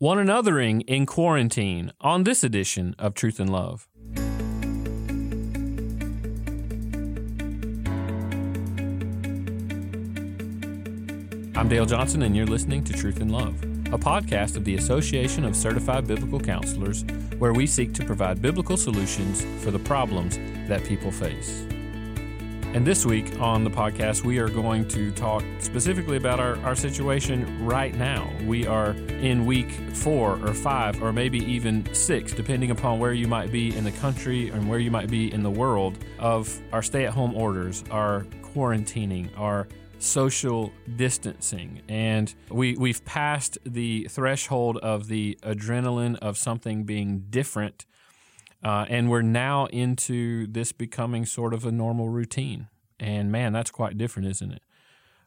One anothering in quarantine on this edition of Truth in Love. I'm Dale Johnson, and you're listening to Truth in Love, a podcast of the Association of Certified Biblical Counselors, where we seek to provide biblical solutions for the problems that people face. And this week on the podcast, we are going to talk specifically about our, our situation right now. We are in week four or five, or maybe even six, depending upon where you might be in the country and where you might be in the world, of our stay at home orders, our quarantining, our social distancing. And we, we've passed the threshold of the adrenaline of something being different uh, and we're now into this becoming sort of a normal routine. And man, that's quite different, isn't it?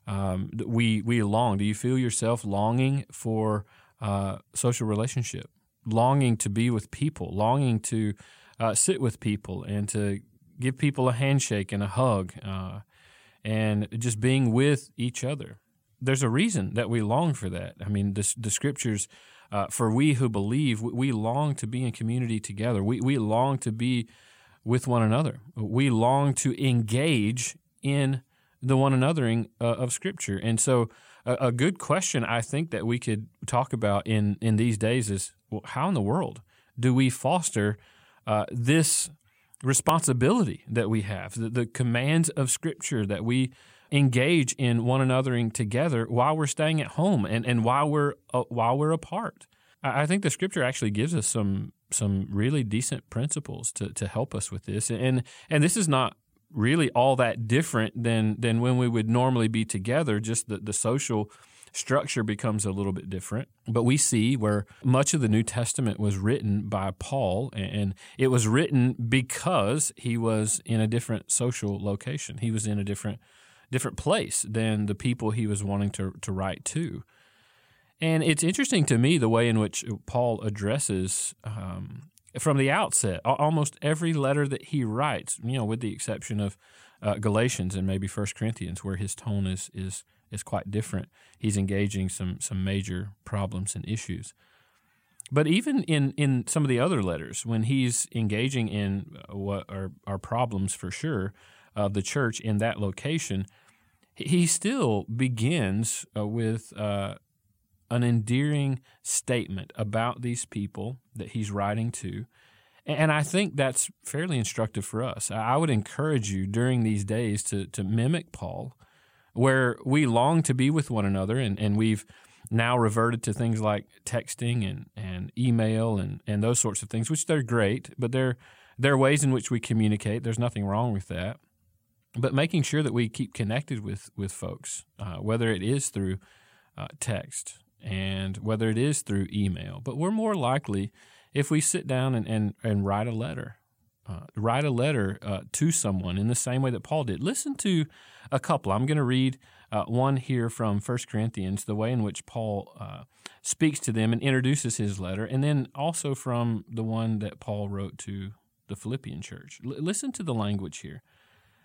Um, we we long. Do you feel yourself longing for uh, social relationship, longing to be with people, longing to uh, sit with people, and to give people a handshake and a hug, uh, and just being with each other? There's a reason that we long for that. I mean, the, the scriptures uh, for we who believe, we long to be in community together. We, we long to be with one another. We long to engage in the one anothering uh, of Scripture. And so, a, a, good question I think that we could talk about in, in these days is well, how in the world do we foster uh, this responsibility that we have, the, the commands of Scripture that we engage in one anothering together while we're staying at home and, and while we're uh, while we're apart. I, I think the scripture actually gives us some some really decent principles to, to help us with this. And and this is not really all that different than than when we would normally be together, just the, the social structure becomes a little bit different. But we see where much of the New Testament was written by Paul, and it was written because he was in a different social location. He was in a different different place than the people he was wanting to, to write to. And it's interesting to me the way in which Paul addresses, um, from the outset, almost every letter that he writes, you know, with the exception of uh, Galatians and maybe First Corinthians, where his tone is, is, is quite different. He's engaging some, some major problems and issues. But even in, in some of the other letters, when he's engaging in uh, what are, are problems for sure of the church in that location, he still begins uh, with uh, an endearing statement about these people that he's writing to. And I think that's fairly instructive for us. I would encourage you during these days to, to mimic Paul, where we long to be with one another, and, and we've now reverted to things like texting and, and email and, and those sorts of things, which they're great, but they're, they're ways in which we communicate. There's nothing wrong with that but making sure that we keep connected with with folks, uh, whether it is through uh, text and whether it is through email. But we're more likely if we sit down and, and, and write a letter. Uh, write a letter uh, to someone in the same way that Paul did. Listen to a couple. I'm going to read uh, one here from 1 Corinthians, the way in which Paul uh, speaks to them and introduces his letter, and then also from the one that Paul wrote to the Philippian church. L- listen to the language here.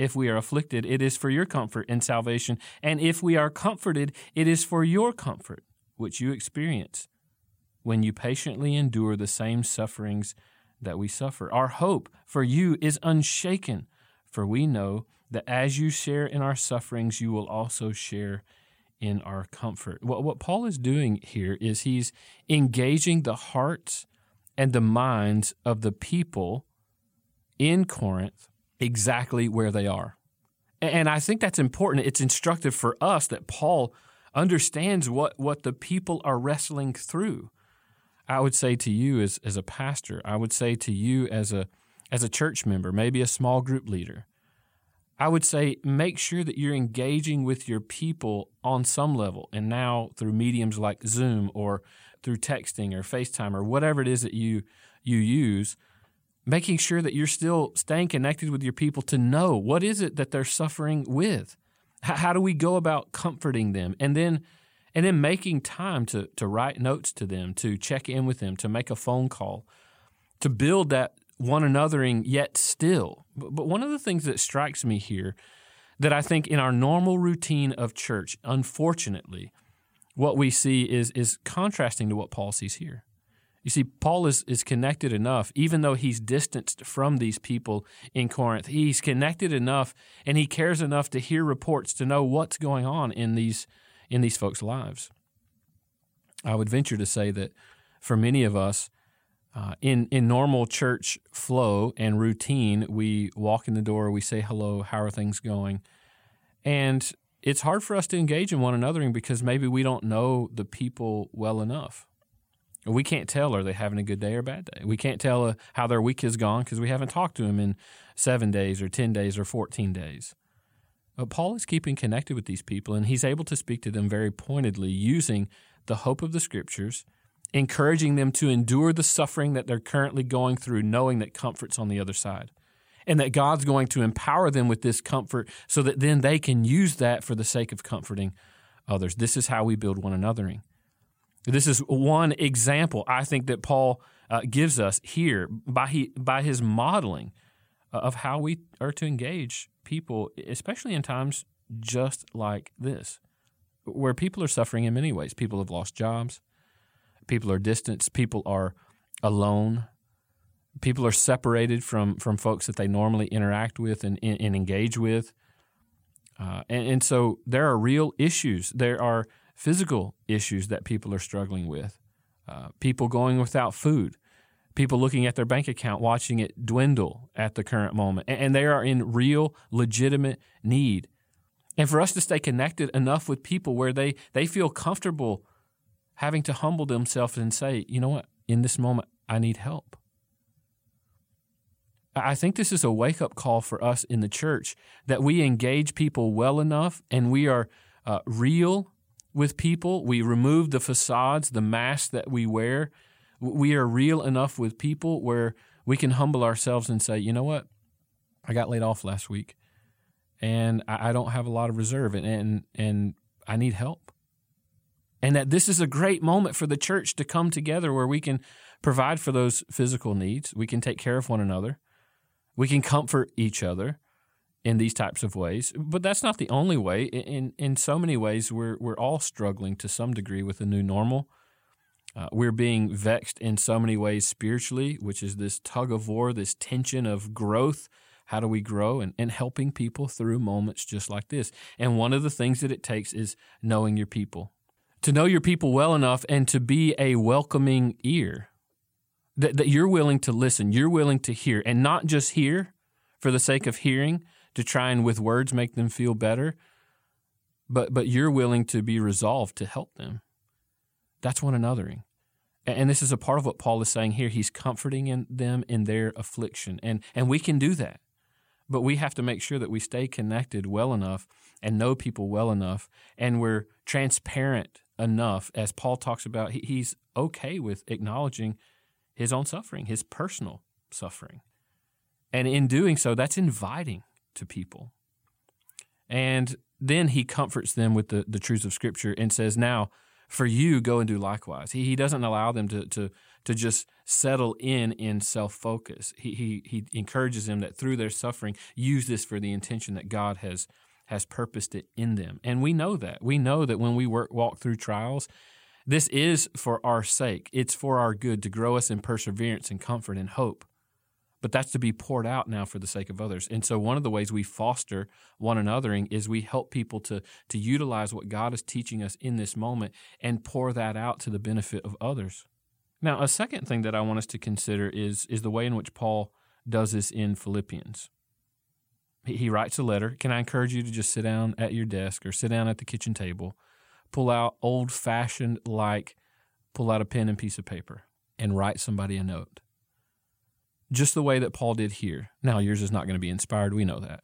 If we are afflicted, it is for your comfort and salvation. And if we are comforted, it is for your comfort, which you experience when you patiently endure the same sufferings that we suffer. Our hope for you is unshaken, for we know that as you share in our sufferings, you will also share in our comfort. What, what Paul is doing here is he's engaging the hearts and the minds of the people in Corinth exactly where they are. And I think that's important. It's instructive for us that Paul understands what, what the people are wrestling through. I would say to you as, as a pastor, I would say to you as a, as a church member, maybe a small group leader, I would say make sure that you're engaging with your people on some level. And now through mediums like Zoom or through texting or FaceTime or whatever it is that you, you use – making sure that you're still staying connected with your people to know what is it that they're suffering with. H- how do we go about comforting them, and then and then making time to to write notes to them, to check in with them, to make a phone call, to build that one anothering yet still. But, but one of the things that strikes me here that I think in our normal routine of church, unfortunately, what we see is is contrasting to what Paul sees here. You see, Paul is, is connected enough, even though he's distanced from these people in Corinth. He's connected enough and he cares enough to hear reports to know what's going on in these in these folks' lives. I would venture to say that for many of us, uh, in in normal church flow and routine, we walk in the door, we say hello, how are things going, and it's hard for us to engage in one another because maybe we don't know the people well enough. We can't tell are they having a good day or a bad day. We can't tell uh, how their week has gone because we haven't talked to them in seven days or ten days or fourteen days. But Paul is keeping connected with these people, and he's able to speak to them very pointedly using the hope of the scriptures encouraging them to endure the suffering that they're currently going through, knowing that comfort's on the other side. And that God's going to empower them with this comfort so that then they can use that for the sake of comforting others. This is how we build one anothering. This is one example I think that Paul uh, gives us here by, he, by his modeling uh, of how we are to engage people, especially in times just like this, where people are suffering in many ways. People have lost jobs, People are distanced. People are alone. People are separated from from folks that they normally interact with and, and engage with. Uh, and, and so there are real issues. There are physical issues that people are struggling with. Uh, people going without food, people looking at their bank account, watching it dwindle at the current moment, and, and, they are in real, legitimate need. And for us to stay connected enough with people where they, they feel comfortable having to humble themselves and say, you know what, in this moment, I need help. I think this is a wake up call for us in the church that we engage people well enough and we are uh, real with people. We remove the facades, the masks that we wear. We are real enough with people where we can humble ourselves and say, you know what, I got laid off last week and I, don't have a lot of reserve and, and, and I need help and that this is a great moment for the church to come together where we can provide for those physical needs. We can take care of one another. We can comfort each other in these types of ways. But that's not the only way. In in so many ways, we're we're all struggling to some degree with the new normal. Uh, we're being vexed in so many ways spiritually, which is this tug of war, this tension of growth. How do we grow? And, and helping people through moments just like this. And one of the things that it takes is knowing your people, to know your people well enough and to be a welcoming ear. That, that you're willing to listen, you're willing to hear, and not just hear for the sake of hearing to try and with words make them feel better, but, but you're willing to be resolved to help them. That's one anothering. And this is a part of what Paul is saying here. He's comforting in them in their affliction. And, and we can do that. But we have to make sure that we stay connected well enough and know people well enough and we're transparent enough, as Paul talks about, he's okay with acknowledging his own suffering, his personal suffering. And in doing so, that's inviting to people. And then he comforts them with the, the truths of Scripture and says, Now, for you, go and do likewise. He, he doesn't allow them to, to, to just settle in in self focus. He, he, he encourages them that through their suffering, use this for the intention that God has has purposed it in them. And we know that. We know that when we work, walk through trials, this is for our sake. It's for our good to grow us in perseverance and comfort and hope. But that's to be poured out now for the sake of others. And so one of the ways we foster one anothering is we help people to, to utilize what God is teaching us in this moment and pour that out to the benefit of others. Now, a second thing that I want us to consider is, is the way in which Paul does this in Philippians. He, he writes a letter. Can I encourage you to just sit down at your desk or sit down at the kitchen table, pull out old fashioned like, pull out a pen and piece of paper and write somebody a note? Just the way that Paul did here. Now, yours is not going to be inspired. We know that.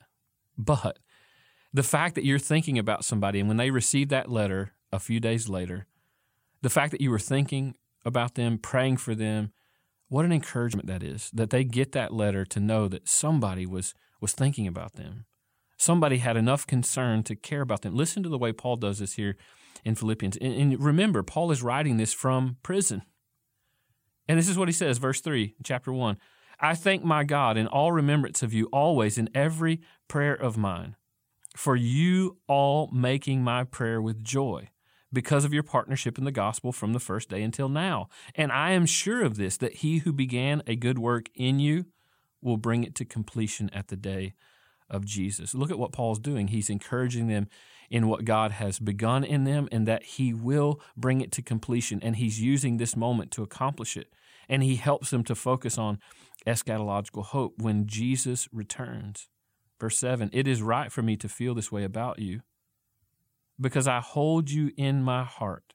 But the fact that you're thinking about somebody and when they receive that letter a few days later, the fact that you were thinking about them, praying for them, What an encouragement that is that they get that letter to know that somebody was was thinking about them. Somebody had enough concern to care about them. Listen to the way Paul does this here in Philippians. And, and remember, Paul is writing this from prison. And this is what he says, verse 3, chapter 1. I thank my God in all remembrance of you always in every prayer of mine, for you all making my prayer with joy because of your partnership in the gospel from the first day until now. And I am sure of this, that he who began a good work in you will bring it to completion at the day of Jesus. Look at what Paul's doing. He's encouraging them in what God has begun in them and that he will bring it to completion. And he's using this moment to accomplish it. And he helps them to focus on eschatological hope when Jesus returns. Verse 7 It is right for me to feel this way about you because I hold you in my heart.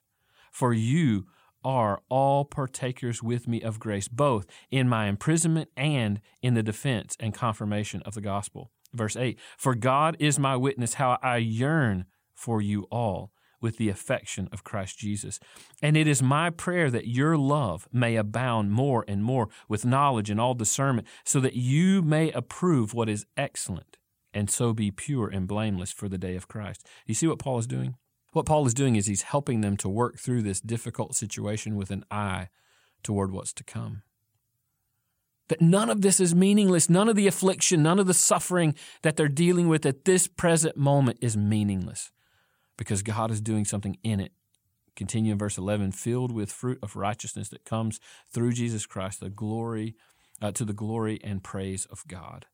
For you are all partakers with me of grace, both in my imprisonment and in the defense and confirmation of the gospel. Verse 8 For God is my witness how I yearn for you all with the affection of Christ Jesus. And it is my prayer that your love may abound more and more with knowledge and all discernment, so that you may approve what is excellent and so be pure and blameless for the day of Christ. You see what Paul is doing? What Paul is doing is he's helping them to work through this difficult situation with an eye toward what's to come. That none of this is meaningless. None of the affliction, none of the suffering that they're dealing with at this present moment is meaningless because God is doing something in it. Continue in verse 11, filled with fruit of righteousness that comes through Jesus Christ, the glory, uh, to the glory and praise of God.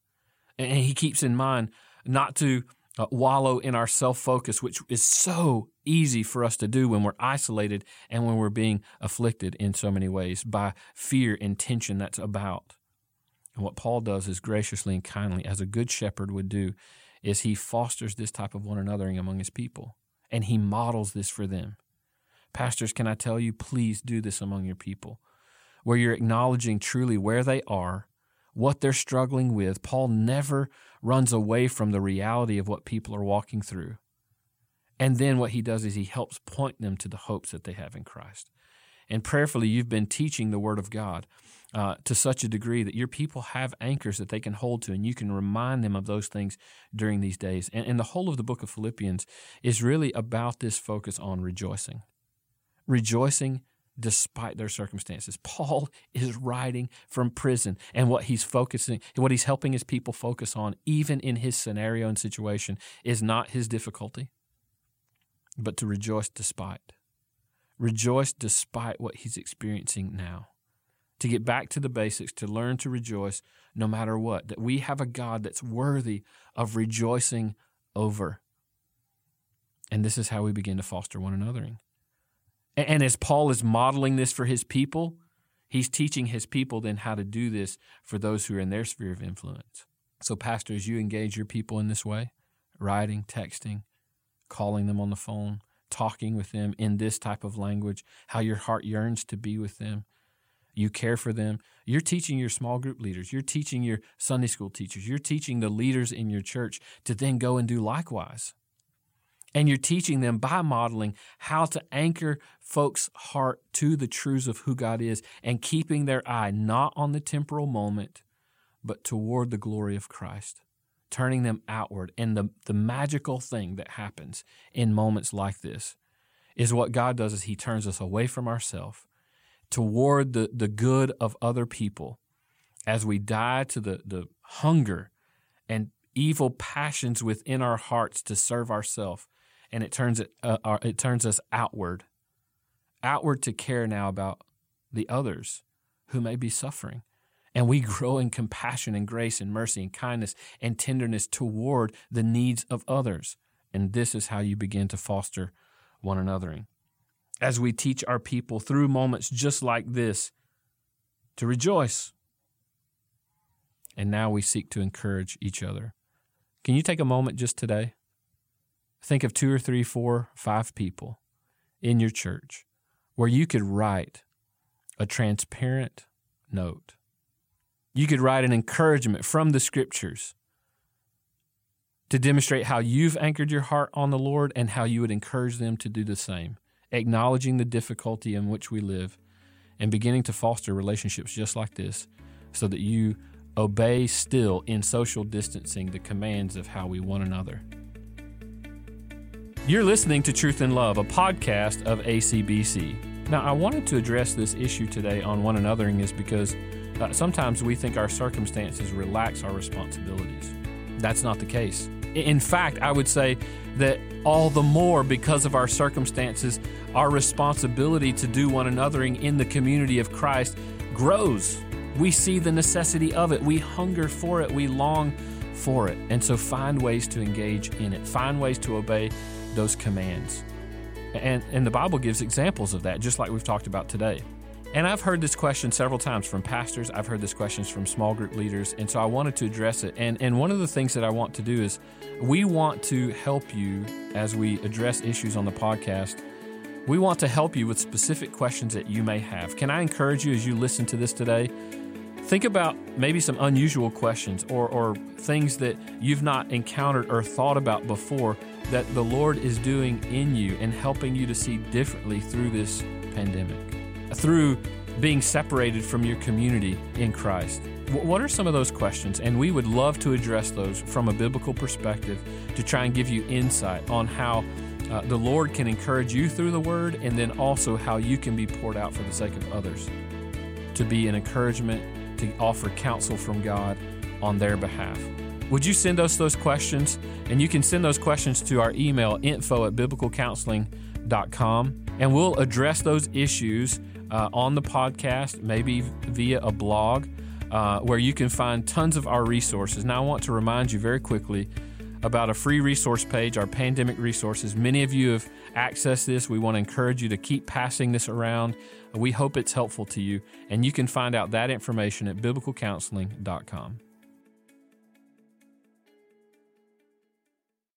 And he keeps in mind not to uh, wallow in our self focus, which is so easy for us to do when we're isolated and when we're being afflicted in so many ways by fear and tension that's about. And what Paul does is graciously and kindly, as a good shepherd would do, is he fosters this type of one anothering among his people and he models this for them. Pastors, can I tell you, please do this among your people, where you're acknowledging truly where they are what they're struggling with. Paul never runs away from the reality of what people are walking through. And then what he does is he helps point them to the hopes that they have in Christ. And prayerfully, you've been teaching the Word of God uh, to such a degree that your people have anchors that they can hold to, and you can remind them of those things during these days. And, and the whole of the book of Philippians is really about this focus on rejoicing. Rejoicing despite their circumstances. Paul is writing from prison, and what he's focusing, what he's helping his people focus on, even in his scenario and situation, is not his difficulty, but to rejoice despite. Rejoice despite what he's experiencing now. To get back to the basics, to learn to rejoice no matter what, that we have a God that's worthy of rejoicing over. And this is how we begin to foster one another. And as Paul is modeling this for his people, he's teaching his people then how to do this for those who are in their sphere of influence. So, pastors, you engage your people in this way writing, texting, calling them on the phone, talking with them in this type of language, how your heart yearns to be with them. You care for them. You're teaching your small group leaders. You're teaching your Sunday school teachers. You're teaching the leaders in your church to then go and do likewise. And you're teaching them by modeling how to anchor folks' heart to the truths of who God is and keeping their eye not on the temporal moment, but toward the glory of Christ, turning them outward. And the, the magical thing that happens in moments like this is what God does is He turns us away from ourselves toward the, the good of other people as we die to the, the hunger and evil passions within our hearts to serve ourselves and it turns it uh, uh, it turns us outward, outward to care now about the others who may be suffering. And we grow in compassion and grace and mercy and kindness and tenderness toward the needs of others. And this is how you begin to foster one anothering. As we teach our people through moments just like this to rejoice. And now we seek to encourage each other. Can you take a moment just today Think of two or three, four, five people in your church where you could write a transparent note. You could write an encouragement from the scriptures to demonstrate how you've anchored your heart on the Lord and how you would encourage them to do the same, acknowledging the difficulty in which we live and beginning to foster relationships just like this so that you obey still in social distancing the commands of how we one another. You're listening to Truth in Love, a podcast of ACBC. Now, I wanted to address this issue today on one anothering is because uh, sometimes we think our circumstances relax our responsibilities. That's not the case. In fact, I would say that all the more because of our circumstances, our responsibility to do one anothering in the community of Christ grows. We see the necessity of it. We hunger for it. We long for it. And so find ways to engage in it, find ways to obey those commands. And, and the Bible gives examples of that, just like we've talked about today. And I've heard this question several times from pastors. I've heard this questions from small group leaders. And so I wanted to address it. And, and one of the things that I want to do is we want to help you as we address issues on the podcast. We want to help you with specific questions that you may have. Can I encourage you as you listen to this today? Think about maybe some unusual questions or, or things that you've not encountered or thought about before that the Lord is doing in you and helping you to see differently through this pandemic through being separated from your community in Christ? What are some of those questions? And we would love to address those from a biblical perspective to try and give you insight on how uh, the Lord can encourage you through the Word and then also how you can be poured out for the sake of others. To be an encouragement, to offer counsel from God on their behalf. Would you send us those questions? And you can send those questions to our email info at biblicalcounseling.com and we'll address those issues uh, on the podcast, maybe via a blog, uh, where you can find tons of our resources. Now, I want to remind you very quickly about a free resource page, our pandemic resources. Many of you have accessed this. We want to encourage you to keep passing this around. We hope it's helpful to you, and you can find out that information at biblicalcounseling.com.